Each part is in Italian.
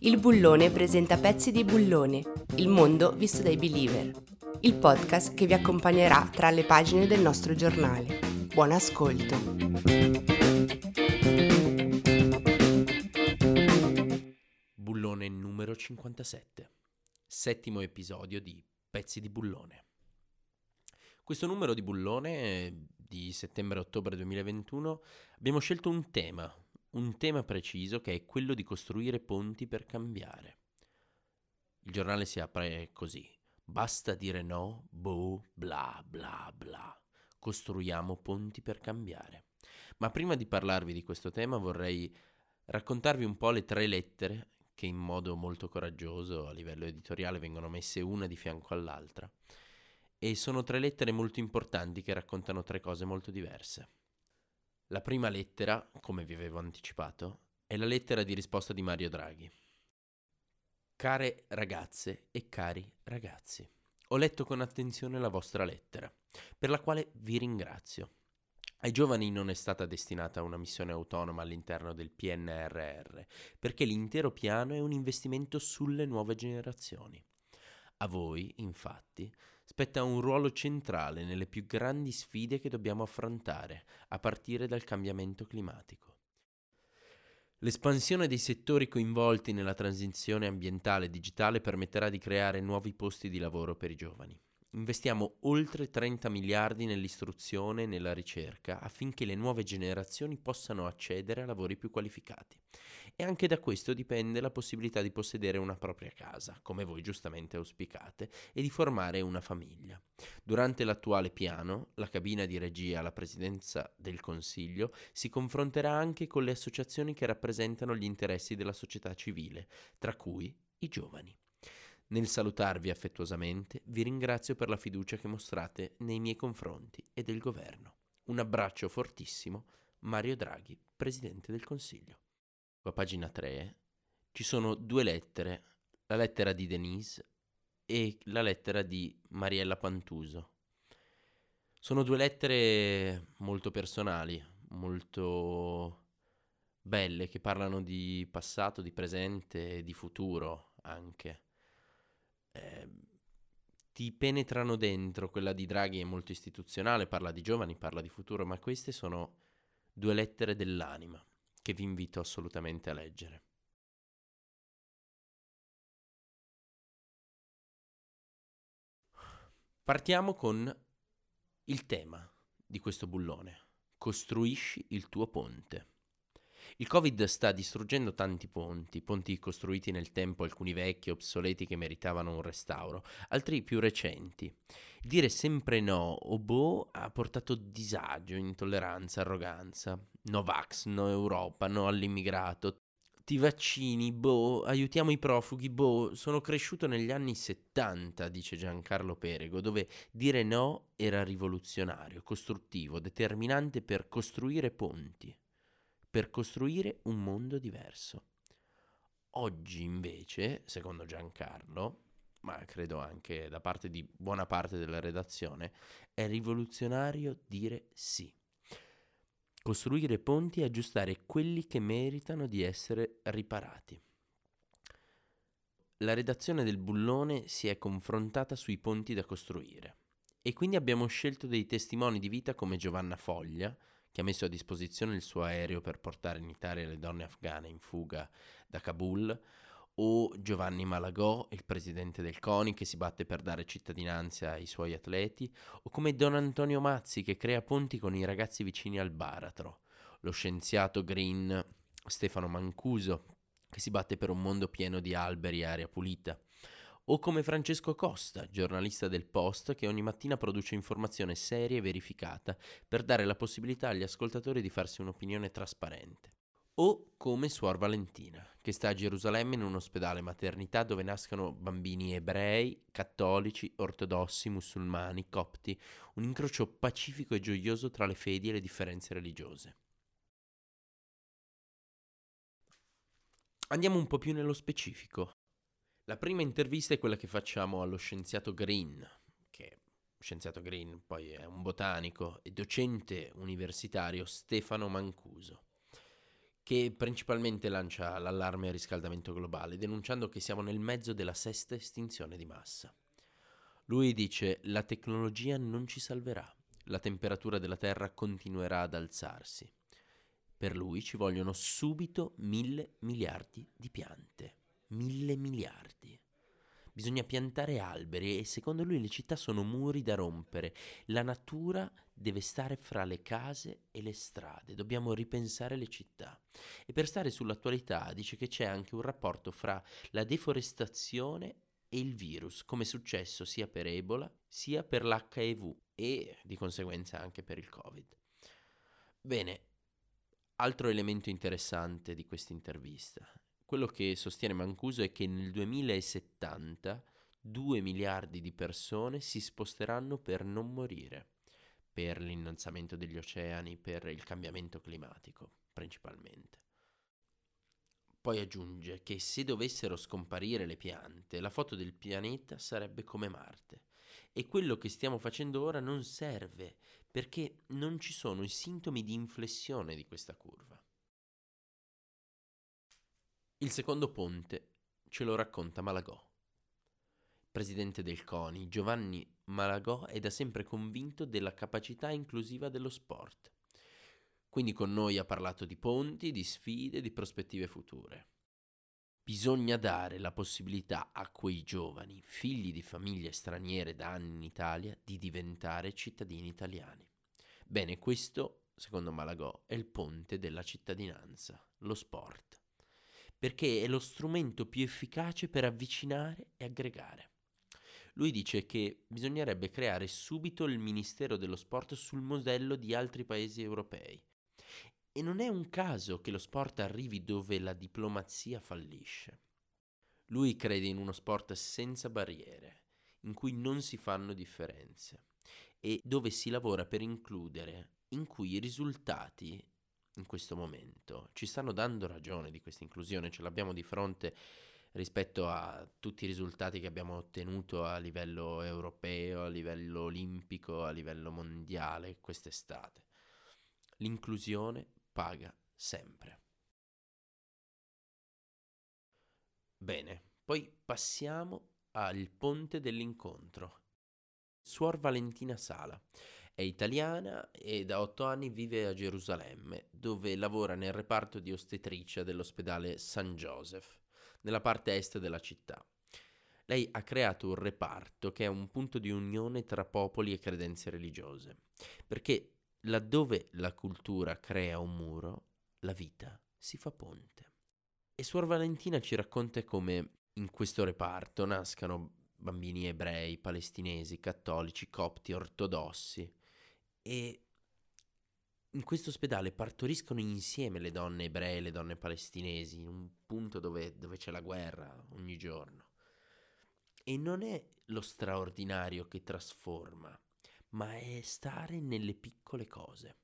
Il Bullone presenta Pezzi di Bullone, il mondo visto dai believer. Il podcast che vi accompagnerà tra le pagine del nostro giornale. Buon ascolto. Bullone numero 57, settimo episodio di Pezzi di Bullone. Questo numero di Bullone di settembre-ottobre 2021 abbiamo scelto un tema, un tema preciso che è quello di costruire ponti per cambiare. Il giornale si apre così. Basta dire no, boh, bla bla bla. Costruiamo ponti per cambiare. Ma prima di parlarvi di questo tema vorrei raccontarvi un po' le tre lettere che in modo molto coraggioso a livello editoriale vengono messe una di fianco all'altra. E sono tre lettere molto importanti che raccontano tre cose molto diverse. La prima lettera, come vi avevo anticipato, è la lettera di risposta di Mario Draghi. Care ragazze e cari ragazzi, ho letto con attenzione la vostra lettera, per la quale vi ringrazio. Ai giovani non è stata destinata una missione autonoma all'interno del PNRR, perché l'intero piano è un investimento sulle nuove generazioni. A voi, infatti, spetta un ruolo centrale nelle più grandi sfide che dobbiamo affrontare, a partire dal cambiamento climatico. L'espansione dei settori coinvolti nella transizione ambientale e digitale permetterà di creare nuovi posti di lavoro per i giovani. Investiamo oltre 30 miliardi nell'istruzione e nella ricerca affinché le nuove generazioni possano accedere a lavori più qualificati. E anche da questo dipende la possibilità di possedere una propria casa, come voi giustamente auspicate, e di formare una famiglia. Durante l'attuale piano, la cabina di regia alla Presidenza del Consiglio si confronterà anche con le associazioni che rappresentano gli interessi della società civile, tra cui i giovani. Nel salutarvi affettuosamente, vi ringrazio per la fiducia che mostrate nei miei confronti e del governo. Un abbraccio fortissimo, Mario Draghi, Presidente del Consiglio. A pagina 3 ci sono due lettere, la lettera di Denise e la lettera di Mariella Pantuso. Sono due lettere molto personali, molto belle, che parlano di passato, di presente e di futuro anche eh, ti penetrano dentro. Quella di Draghi è molto istituzionale, parla di giovani, parla di futuro, ma queste sono due lettere dell'anima che vi invito assolutamente a leggere. Partiamo con il tema di questo bullone. Costruisci il tuo ponte. Il Covid sta distruggendo tanti ponti, ponti costruiti nel tempo, alcuni vecchi, obsoleti che meritavano un restauro, altri più recenti. Dire sempre no o boh ha portato disagio, intolleranza, arroganza. No vax, no Europa, no all'immigrato. Ti vaccini, boh, aiutiamo i profughi, boh, sono cresciuto negli anni 70, dice Giancarlo Perego, dove dire no era rivoluzionario, costruttivo, determinante per costruire ponti per costruire un mondo diverso. Oggi invece, secondo Giancarlo, ma credo anche da parte di buona parte della redazione, è rivoluzionario dire sì. Costruire ponti e aggiustare quelli che meritano di essere riparati. La redazione del bullone si è confrontata sui ponti da costruire e quindi abbiamo scelto dei testimoni di vita come Giovanna Foglia, che ha messo a disposizione il suo aereo per portare in Italia le donne afghane in fuga da Kabul, o Giovanni Malagò, il presidente del CONI che si batte per dare cittadinanza ai suoi atleti, o come Don Antonio Mazzi che crea ponti con i ragazzi vicini al baratro, lo scienziato green Stefano Mancuso che si batte per un mondo pieno di alberi e aria pulita, o come Francesco Costa, giornalista del Post che ogni mattina produce informazione seria e verificata per dare la possibilità agli ascoltatori di farsi un'opinione trasparente. O come Suor Valentina, che sta a Gerusalemme in un ospedale maternità dove nascono bambini ebrei, cattolici, ortodossi, musulmani, copti, un incrocio pacifico e gioioso tra le fedi e le differenze religiose. Andiamo un po' più nello specifico. La prima intervista è quella che facciamo allo scienziato Green, che scienziato Green poi è un botanico e docente universitario Stefano Mancuso, che principalmente lancia l'allarme al riscaldamento globale, denunciando che siamo nel mezzo della sesta estinzione di massa. Lui dice la tecnologia non ci salverà, la temperatura della Terra continuerà ad alzarsi. Per lui ci vogliono subito mille miliardi di piante. Mille miliardi. Bisogna piantare alberi e secondo lui le città sono muri da rompere. La natura deve stare fra le case e le strade. Dobbiamo ripensare le città. E per stare sull'attualità dice che c'è anche un rapporto fra la deforestazione e il virus, come è successo sia per Ebola sia per l'HIV e di conseguenza anche per il Covid. Bene, Altro elemento interessante di questa intervista, quello che sostiene Mancuso è che nel 2070 2 miliardi di persone si sposteranno per non morire, per l'innalzamento degli oceani, per il cambiamento climatico principalmente. Poi aggiunge che se dovessero scomparire le piante, la foto del pianeta sarebbe come Marte. E quello che stiamo facendo ora non serve perché non ci sono i sintomi di inflessione di questa curva. Il secondo ponte ce lo racconta Malagò. Presidente del CONI, Giovanni Malagò è da sempre convinto della capacità inclusiva dello sport. Quindi con noi ha parlato di ponti, di sfide, di prospettive future. Bisogna dare la possibilità a quei giovani, figli di famiglie straniere da anni in Italia, di diventare cittadini italiani. Bene, questo, secondo Malagò, è il ponte della cittadinanza, lo sport, perché è lo strumento più efficace per avvicinare e aggregare. Lui dice che bisognerebbe creare subito il Ministero dello Sport sul modello di altri paesi europei, e non è un caso che lo sport arrivi dove la diplomazia fallisce. Lui crede in uno sport senza barriere, in cui non si fanno differenze e dove si lavora per includere, in cui i risultati in questo momento ci stanno dando ragione di questa inclusione, ce l'abbiamo di fronte rispetto a tutti i risultati che abbiamo ottenuto a livello europeo, a livello olimpico, a livello mondiale quest'estate. L'inclusione paga sempre. Bene, poi passiamo al ponte dell'incontro. Suor Valentina Sala è italiana e da otto anni vive a Gerusalemme, dove lavora nel reparto di ostetricia dell'ospedale San Joseph, nella parte est della città. Lei ha creato un reparto che è un punto di unione tra popoli e credenze religiose, perché laddove la cultura crea un muro, la vita si fa ponte. E Suor Valentina ci racconta come in questo reparto nascano bambini ebrei, palestinesi, cattolici, copti, ortodossi e in questo ospedale partoriscono insieme le donne ebree e le donne palestinesi, in un punto dove, dove c'è la guerra ogni giorno. E non è lo straordinario che trasforma, ma è stare nelle piccole cose.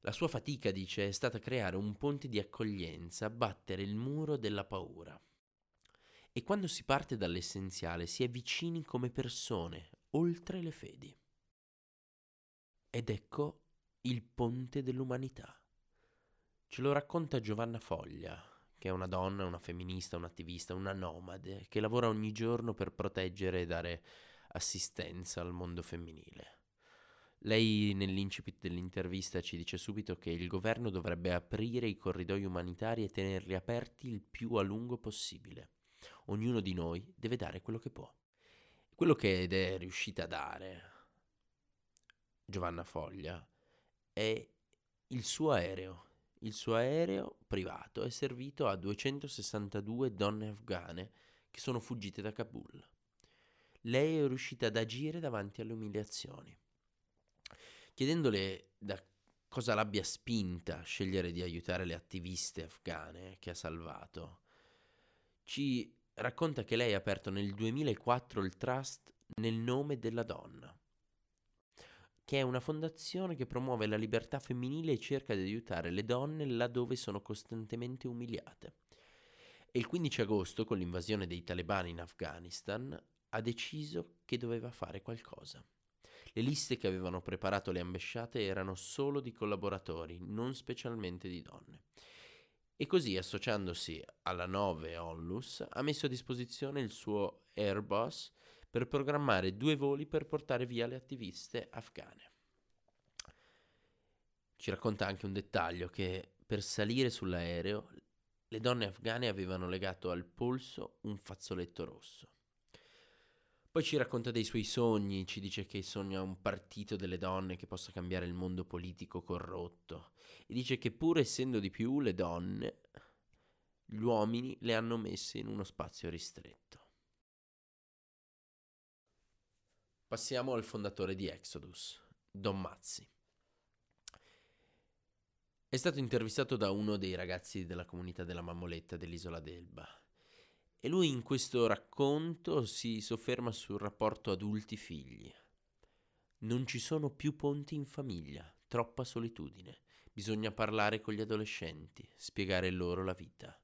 La sua fatica, dice, è stata creare un ponte di accoglienza, battere il muro della paura. E quando si parte dall'essenziale si è vicini come persone, oltre le fedi. Ed ecco il ponte dell'umanità. Ce lo racconta Giovanna Foglia, che è una donna, una femminista, un'attivista, una nomade, che lavora ogni giorno per proteggere e dare assistenza al mondo femminile. Lei nell'incipit dell'intervista ci dice subito che il governo dovrebbe aprire i corridoi umanitari e tenerli aperti il più a lungo possibile. Ognuno di noi deve dare quello che può. Quello che è riuscita a dare Giovanna Foglia è il suo aereo. Il suo aereo privato è servito a 262 donne afghane che sono fuggite da Kabul lei è riuscita ad agire davanti alle umiliazioni. Chiedendole da cosa l'abbia spinta a scegliere di aiutare le attiviste afghane che ha salvato. Ci racconta che lei ha aperto nel 2004 il Trust nel nome della donna, che è una fondazione che promuove la libertà femminile e cerca di aiutare le donne laddove sono costantemente umiliate. E il 15 agosto, con l'invasione dei talebani in Afghanistan, ha deciso che doveva fare qualcosa. Le liste che avevano preparato le ambasciate erano solo di collaboratori, non specialmente di donne. E così, associandosi alla 9 Onlus, ha messo a disposizione il suo Airbus per programmare due voli per portare via le attiviste afghane. Ci racconta anche un dettaglio che per salire sull'aereo le donne afghane avevano legato al polso un fazzoletto rosso. Poi ci racconta dei suoi sogni, ci dice che sogna un partito delle donne che possa cambiare il mondo politico corrotto e dice che pur essendo di più le donne, gli uomini le hanno messe in uno spazio ristretto. Passiamo al fondatore di Exodus, Don Mazzi. È stato intervistato da uno dei ragazzi della comunità della Mammoletta dell'isola d'Elba e lui in questo racconto si sofferma sul rapporto adulti-figli. Non ci sono più ponti in famiglia, troppa solitudine. Bisogna parlare con gli adolescenti, spiegare loro la vita.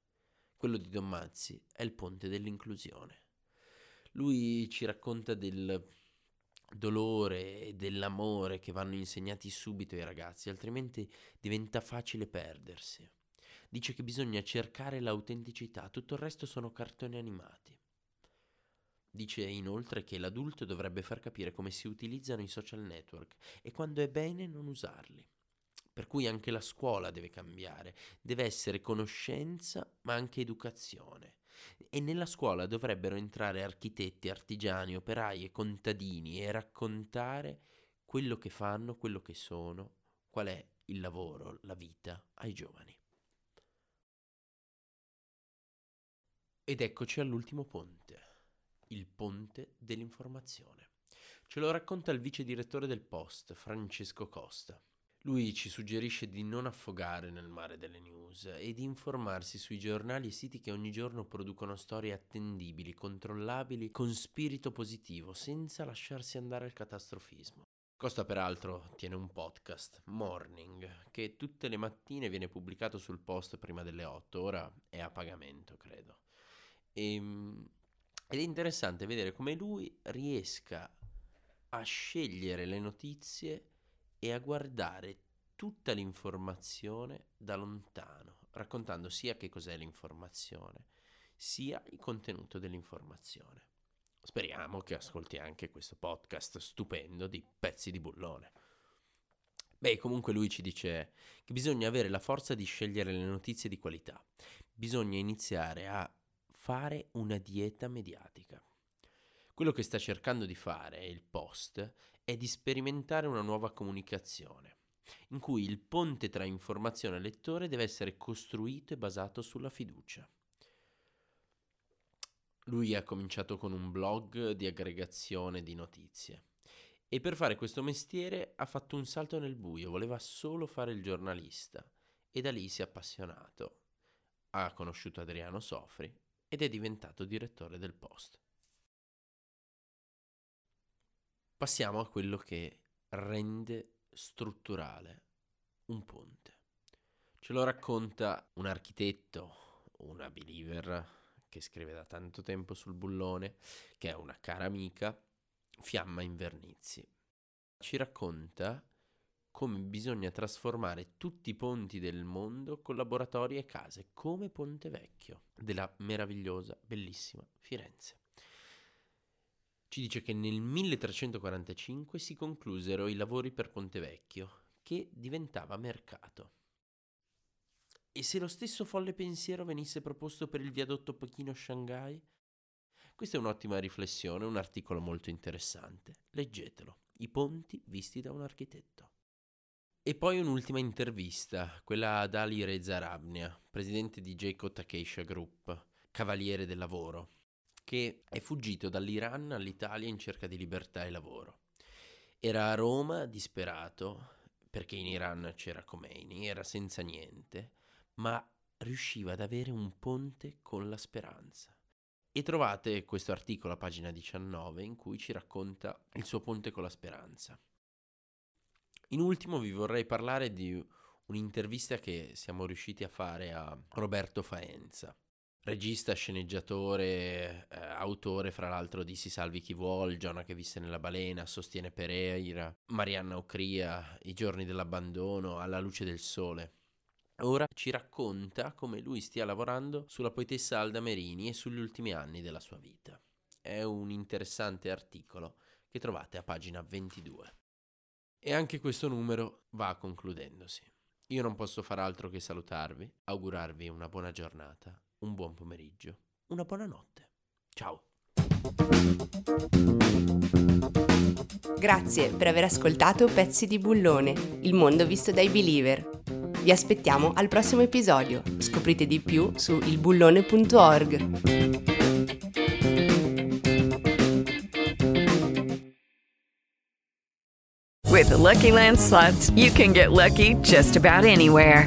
Quello di Don Mazzi è il ponte dell'inclusione. Lui ci racconta del dolore e dell'amore che vanno insegnati subito ai ragazzi, altrimenti diventa facile perdersi dice che bisogna cercare l'autenticità, tutto il resto sono cartoni animati. Dice inoltre che l'adulto dovrebbe far capire come si utilizzano i social network e quando è bene non usarli. Per cui anche la scuola deve cambiare, deve essere conoscenza ma anche educazione. E nella scuola dovrebbero entrare architetti, artigiani, operai e contadini e raccontare quello che fanno, quello che sono, qual è il lavoro, la vita ai giovani. Ed eccoci all'ultimo ponte, il ponte dell'informazione. Ce lo racconta il vice direttore del Post, Francesco Costa. Lui ci suggerisce di non affogare nel mare delle news e di informarsi sui giornali e siti che ogni giorno producono storie attendibili, controllabili, con spirito positivo, senza lasciarsi andare al catastrofismo. Costa peraltro tiene un podcast, Morning, che tutte le mattine viene pubblicato sul post prima delle 8, ora è a pagamento, credo. E, ehm, ed è interessante vedere come lui riesca a scegliere le notizie e a guardare tutta l'informazione da lontano, raccontando sia che cos'è l'informazione, sia il contenuto dell'informazione. Speriamo che ascolti anche questo podcast stupendo di pezzi di bullone. Beh, comunque lui ci dice che bisogna avere la forza di scegliere le notizie di qualità. Bisogna iniziare a fare una dieta mediatica. Quello che sta cercando di fare il post è di sperimentare una nuova comunicazione, in cui il ponte tra informazione e lettore deve essere costruito e basato sulla fiducia. Lui ha cominciato con un blog di aggregazione di notizie e per fare questo mestiere ha fatto un salto nel buio, voleva solo fare il giornalista e da lì si è appassionato. Ha conosciuto Adriano Sofri ed è diventato direttore del Post. Passiamo a quello che rende strutturale un ponte. Ce lo racconta un architetto, una believer che scrive da tanto tempo sul bullone, che è una cara amica, Fiamma Invernizi. Ci racconta come bisogna trasformare tutti i ponti del mondo con laboratori e case, come Ponte Vecchio della meravigliosa, bellissima Firenze. Ci dice che nel 1345 si conclusero i lavori per Ponte Vecchio, che diventava mercato. E se lo stesso folle pensiero venisse proposto per il viadotto Pechino-Shanghai? Questa è un'ottima riflessione, un articolo molto interessante. Leggetelo. I ponti visti da un architetto. E poi un'ultima intervista, quella ad Ali Reza Rabnia, presidente di Jacob Takesha Group, cavaliere del lavoro, che è fuggito dall'Iran all'Italia in cerca di libertà e lavoro. Era a Roma, disperato, perché in Iran c'era Khomeini, era senza niente, ma riusciva ad avere un ponte con la speranza. E trovate questo articolo a pagina 19 in cui ci racconta il suo ponte con la speranza. In ultimo vi vorrei parlare di un'intervista che siamo riusciti a fare a Roberto Faenza, regista, sceneggiatore, eh, autore fra l'altro di Si salvi chi vuol, Giona che visse nella balena, Sostiene Pereira, Marianna Ocria, I giorni dell'abbandono, Alla luce del sole. Ora ci racconta come lui stia lavorando sulla poetessa Alda Merini e sugli ultimi anni della sua vita. È un interessante articolo che trovate a pagina 22. E anche questo numero va concludendosi. Io non posso far altro che salutarvi, augurarvi una buona giornata, un buon pomeriggio, una buona notte. Ciao! Grazie per aver ascoltato Pezzi di Bullone, il mondo visto dai believer. Vi aspettiamo al prossimo episodio. Scoprite di più su ilbullone.org. With the Lucky Land slots, you can get lucky just about anywhere.